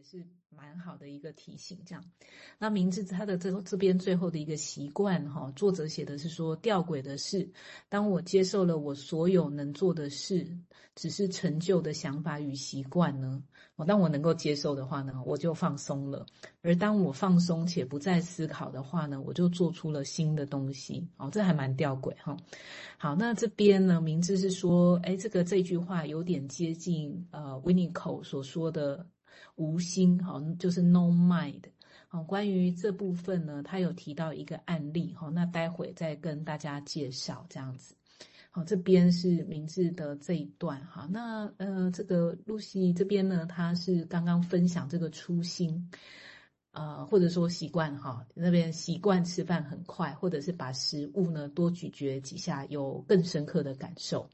也是蛮好的一个提醒。这样，那明智他的这这边最后的一个习惯哈，作者写的是说，吊诡的是，当我接受了我所有能做的事，只是成就的想法与习惯呢，我当我能够接受的话呢，我就放松了；而当我放松且不再思考的话呢，我就做出了新的东西。哦，这还蛮吊诡哈。好，那这边呢，明智是说，哎，这个这句话有点接近呃 w i n n i c o 所说的。无心哈，就是 no mind。好，关于这部分呢，他有提到一个案例哈，那待会再跟大家介绍这样子。好，这边是明智的这一段哈，那呃，这个露西这边呢，他是刚刚分享这个初心。呃，或者说习惯哈，那边习惯吃饭很快，或者是把食物呢多咀嚼几下，有更深刻的感受。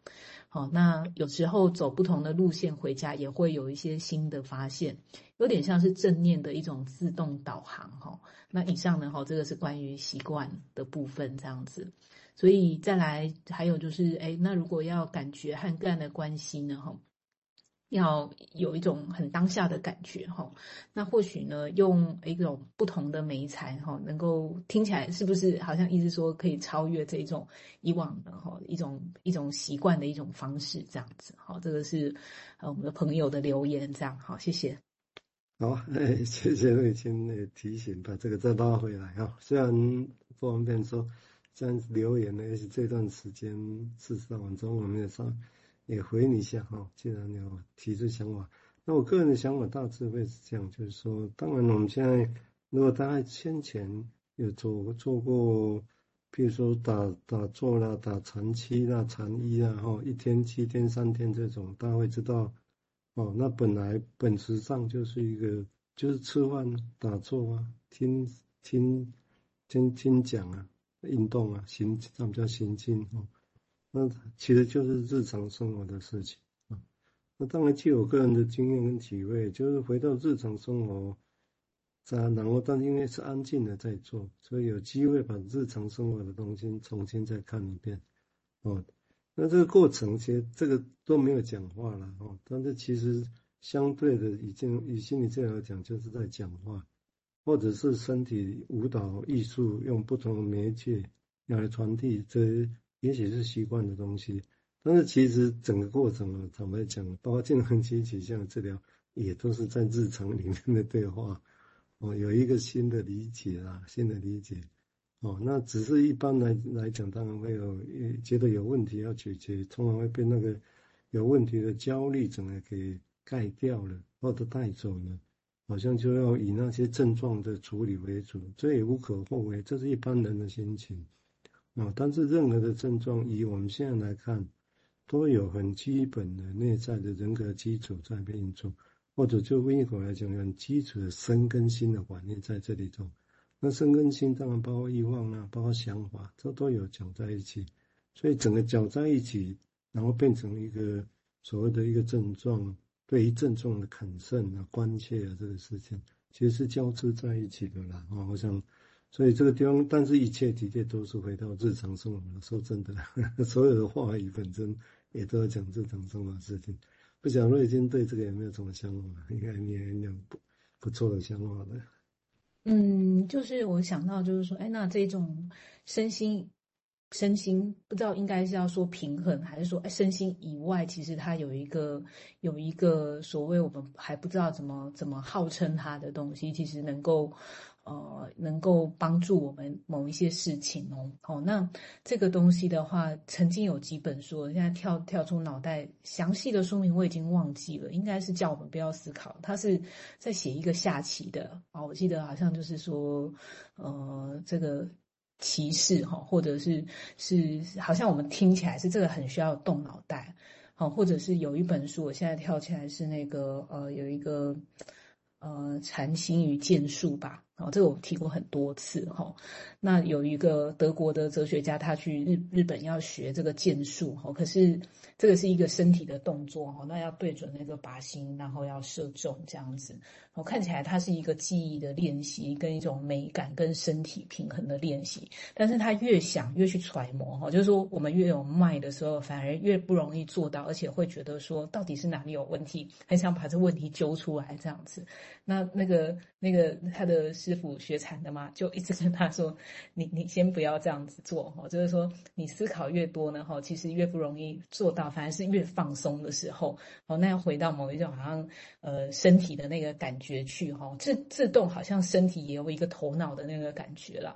哦，那有时候走不同的路线回家，也会有一些新的发现，有点像是正念的一种自动导航哈。那以上呢哈，这个是关于习惯的部分这样子，所以再来还有就是，哎，那如果要感觉和个人的关系呢哈？要有一种很当下的感觉哈，那或许呢，用一种不同的媒材哈，能够听起来是不是好像意思说可以超越这种以往的哈一种一种习惯的一种方式这样子哈，这个是呃我们的朋友的留言这样好，谢谢。好，哎，谢谢瑞清的提醒，把这个再拉回来哈。虽然不方便说这样留言呢，也是这段时间事实上晚中我们也上。也回你一下哈，既然你有提出想法，那我个人的想法大致会是这样，就是说，当然我们现在如果大家先前有做做过，比如说打打坐啦、打禅七啦、禅一啦，哈，一天、七天、三天这种，大家会知道，哦，那本来本质上就是一个，就是吃饭、打坐啊，听听听听讲啊，运动啊，行，咱们叫行进哦。那其实就是日常生活的事情啊。那当然，据我个人的经验跟体会，就是回到日常生活，在然后，但因为是安静的在做，所以有机会把日常生活的东西重新再看一遍。哦，那这个过程其实这个都没有讲话了哦。但是其实相对的，已经以心理治疗讲，就是在讲话，或者是身体舞蹈艺术，用不同的媒介要来传递这。也许是习惯的东西，但是其实整个过程啊，坦白讲，包括健康期取向的治疗，也都是在日常里面的对话。哦，有一个新的理解啊，新的理解。哦，那只是一般来来讲，当然会有觉得有问题要解决，通常会被那个有问题的焦虑整个给盖掉了，或者带走了，好像就要以那些症状的处理为主，这也无可厚非，这是一般人的心情。啊，但是任何的症状，以我们现在来看，都有很基本的内在的人格基础在运作，或者就微一口来讲，很基础的身跟心的观念在这里头。那身跟心当然包括欲望啊，包括想法，这都有搅在一起。所以整个搅在一起，然后变成一个所谓的一个症状，对于症状的肯慎啊、关切啊，这个事情其实是交织在一起的啦。啊，我想。所以这个地方，但是一切的确都是回到日常生活。说真的，所有的话语本身也都要讲日常生活事情。不晓得瑞金对这个有没有什么想法？应该你也有不不错的想法的。嗯，就是我想到，就是说，哎，那这种身心身心，不知道应该是要说平衡，还是说，哎，身心以外，其实它有一个有一个所谓我们还不知道怎么怎么号称它的东西，其实能够。呃，能够帮助我们某一些事情哦。哦，那这个东西的话，曾经有几本书，现在跳跳出脑袋，详细的说明我已经忘记了，应该是叫我们不要思考。他是在写一个下棋的啊，哦，我记得好像就是说，呃，这个骑士哈，或者是是，好像我们听起来是这个很需要动脑袋，好，或者是有一本书，我现在跳起来是那个呃，有一个。呃，禅心与剑术吧，哦，这个我提过很多次哈。那有一个德国的哲学家，他去日日本要学这个剑术哈，可是这个是一个身体的动作哈，那要对准那个靶心，然后要射中这样子。我看起来它是一个记忆的练习，跟一种美感跟身体平衡的练习。但是他越想越去揣摩哈，就是说我们越有脉的时候，反而越不容易做到，而且会觉得说到底是哪里有问题，很想把这问题揪出来这样子。那那个那个他的。师傅学禅的嘛，就一直跟他说：“你你先不要这样子做哈，就是说你思考越多呢哈，其实越不容易做到，反而是越放松的时候，哦，那要回到某一种好像呃身体的那个感觉去哈，自自动好像身体也有一个头脑的那个感觉了。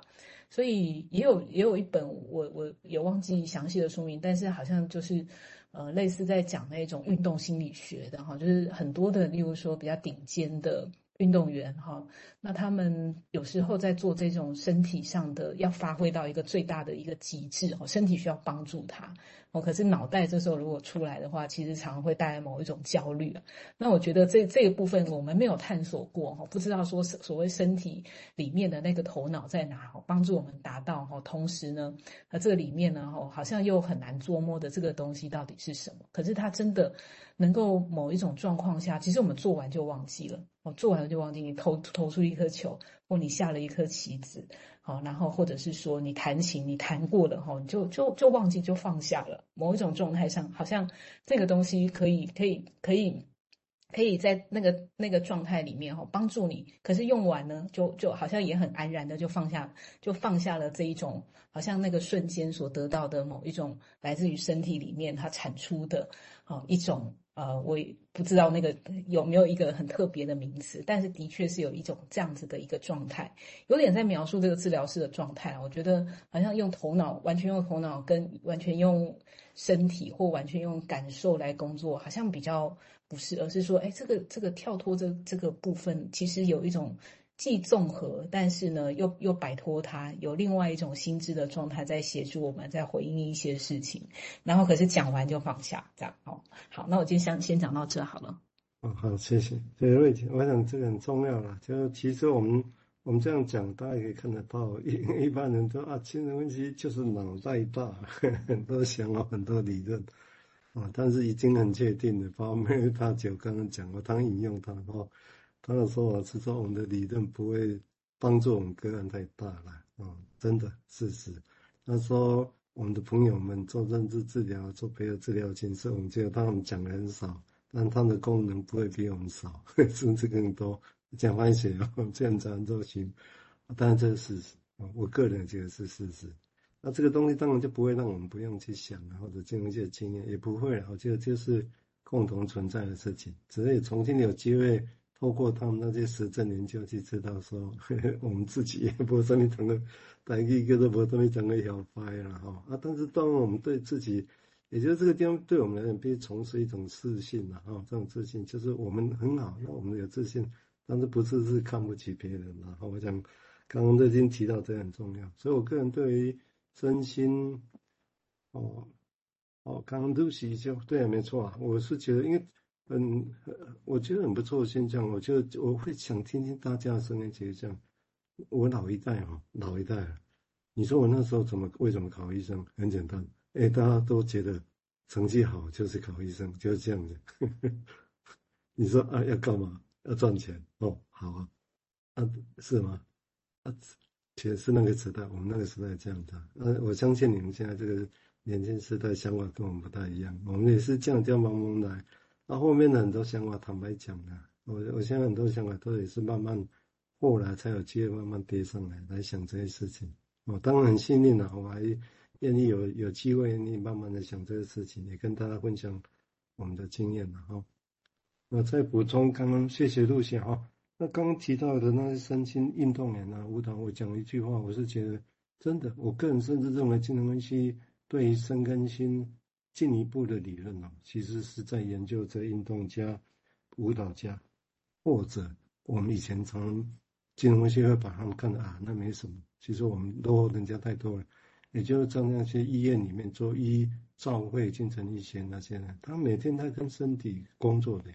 所以也有也有一本我我也忘记详细的说明，但是好像就是呃类似在讲那种运动心理学的哈，就是很多的，例如说比较顶尖的。”运动员哈，那他们有时候在做这种身体上的，要发挥到一个最大的一个极致哦，身体需要帮助他哦，可是脑袋这时候如果出来的话，其实常常会带来某一种焦虑。那我觉得这这个部分我们没有探索过哈，不知道说是所谓身体里面的那个头脑在哪，帮助我们达到哈，同时呢，那这里面呢，好像又很难捉摸的这个东西到底是什么？可是它真的能够某一种状况下，其实我们做完就忘记了。哦，做完了就忘记你投投出一颗球，或你下了一颗棋子，好，然后或者是说你弹琴，你弹过了哈，你就就就忘记就放下了。某一种状态上，好像这个东西可以可以可以可以在那个那个状态里面哈帮助你，可是用完呢，就就好像也很安然的就放下，就放下了这一种好像那个瞬间所得到的某一种来自于身体里面它产出的啊一种。呃，我不知道那个有没有一个很特别的名词，但是的确是有一种这样子的一个状态，有点在描述这个治疗师的状态。我觉得好像用头脑，完全用头脑跟完全用身体或完全用感受来工作，好像比较不是，而是说，哎，这个这个跳脱这这个部分，其实有一种。既综合，但是呢，又又摆脱它，有另外一种心智的状态在协助我们，在回应一些事情。然后可是讲完就放下，这样哦。好，那我今天先先讲到这好了。哦，好，谢谢。对，瑞姐，我想这个很重要啦。就其实我们我们这样讲，大家可以看得到，一 一般人都啊，精神分析就是脑袋大，很多想法，很多理论啊，但是已经很确定的，包括 他就刚刚讲过，他引用他哦。他的说法是说，我们的理论不会帮助我们个案太大了嗯、真的事实。他说，我们的朋友们做认知治疗、做配合治疗，其实我们觉得他们讲的很少，但他的功能不会比我们少，甚至更多。讲完写哦，这样讲都行。当然这是事实，我个人觉得是事实。那这个东西当然就不会让我们不用去想，或者进入一些经验，也不会。我觉得就是共同存在的事情，只是重新有机会。透过他们那些实证研究，去知道说，呵 呵我们自己也不什么整个，但一个都不什么整个要坏了哈啊！但是当我们对自己，也就是这个地方对我们来讲，必须从事一种自信了哈。这种自信就是我们很好，那我们有自信，但是不是是看不起别人然后。我想刚刚都已经提到这很重要，所以我个人对于身心，哦哦，刚刚都是就对，没错啊，我是觉得因为。嗯，我觉得很不错的现象。我就我会想听听大家的声音，其实这样。我老一代哈，老一代，你说我那时候怎么为什么考医生？很简单，哎，大家都觉得成绩好就是考医生，就是这样子。你说啊，要干嘛？要赚钱哦，好啊，啊是吗？啊，其实是那个时代，我们那个时代这样的。啊，我相信你们现在这个年轻时代想法跟我们不太一样，我们也是这样这样慢慢来。那后面的很多想法，坦白讲啊，我我现在很多想法都也是慢慢，后来才有机会慢慢跌上来，来想这些事情。我当然很幸运了，我还愿意有有机会愿意慢慢的想这些事情，也跟大家分享我们的经验了哈。我再补充，刚刚谢谢陆贤哈。那刚刚提到的那些身心运动员啊，舞蹈，我讲一句话，我是觉得真的，我个人甚至认为精神分析对于身跟心。进一步的理论啊，其实是在研究这运动家、舞蹈家，或者我们以前从金融学会把他们看的啊，那没什么。其实我们落后人家太多了，也就是在那些医院里面做医照会、精神医学那些人，他每天在跟身体工作的，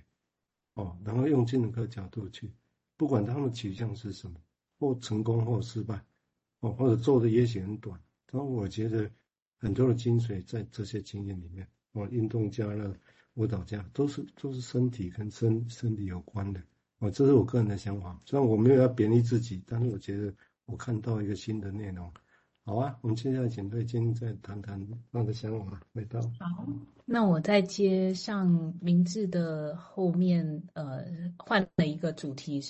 哦，然后用精神科角度去，不管他们取向是什么，或成功或失败，哦，或者做的也许很短。但我觉得很多的精髓在这些经验里面。哦，运动家了，舞蹈家都是都是身体跟身身体有关的。哦，这是我个人的想法。虽然我没有要贬低自己，但是我觉得我看到一个新的内容。好啊，我们接下来请瑞金再谈谈他的想法。来到好，那我再接上明志的后面，呃，换了一个主题是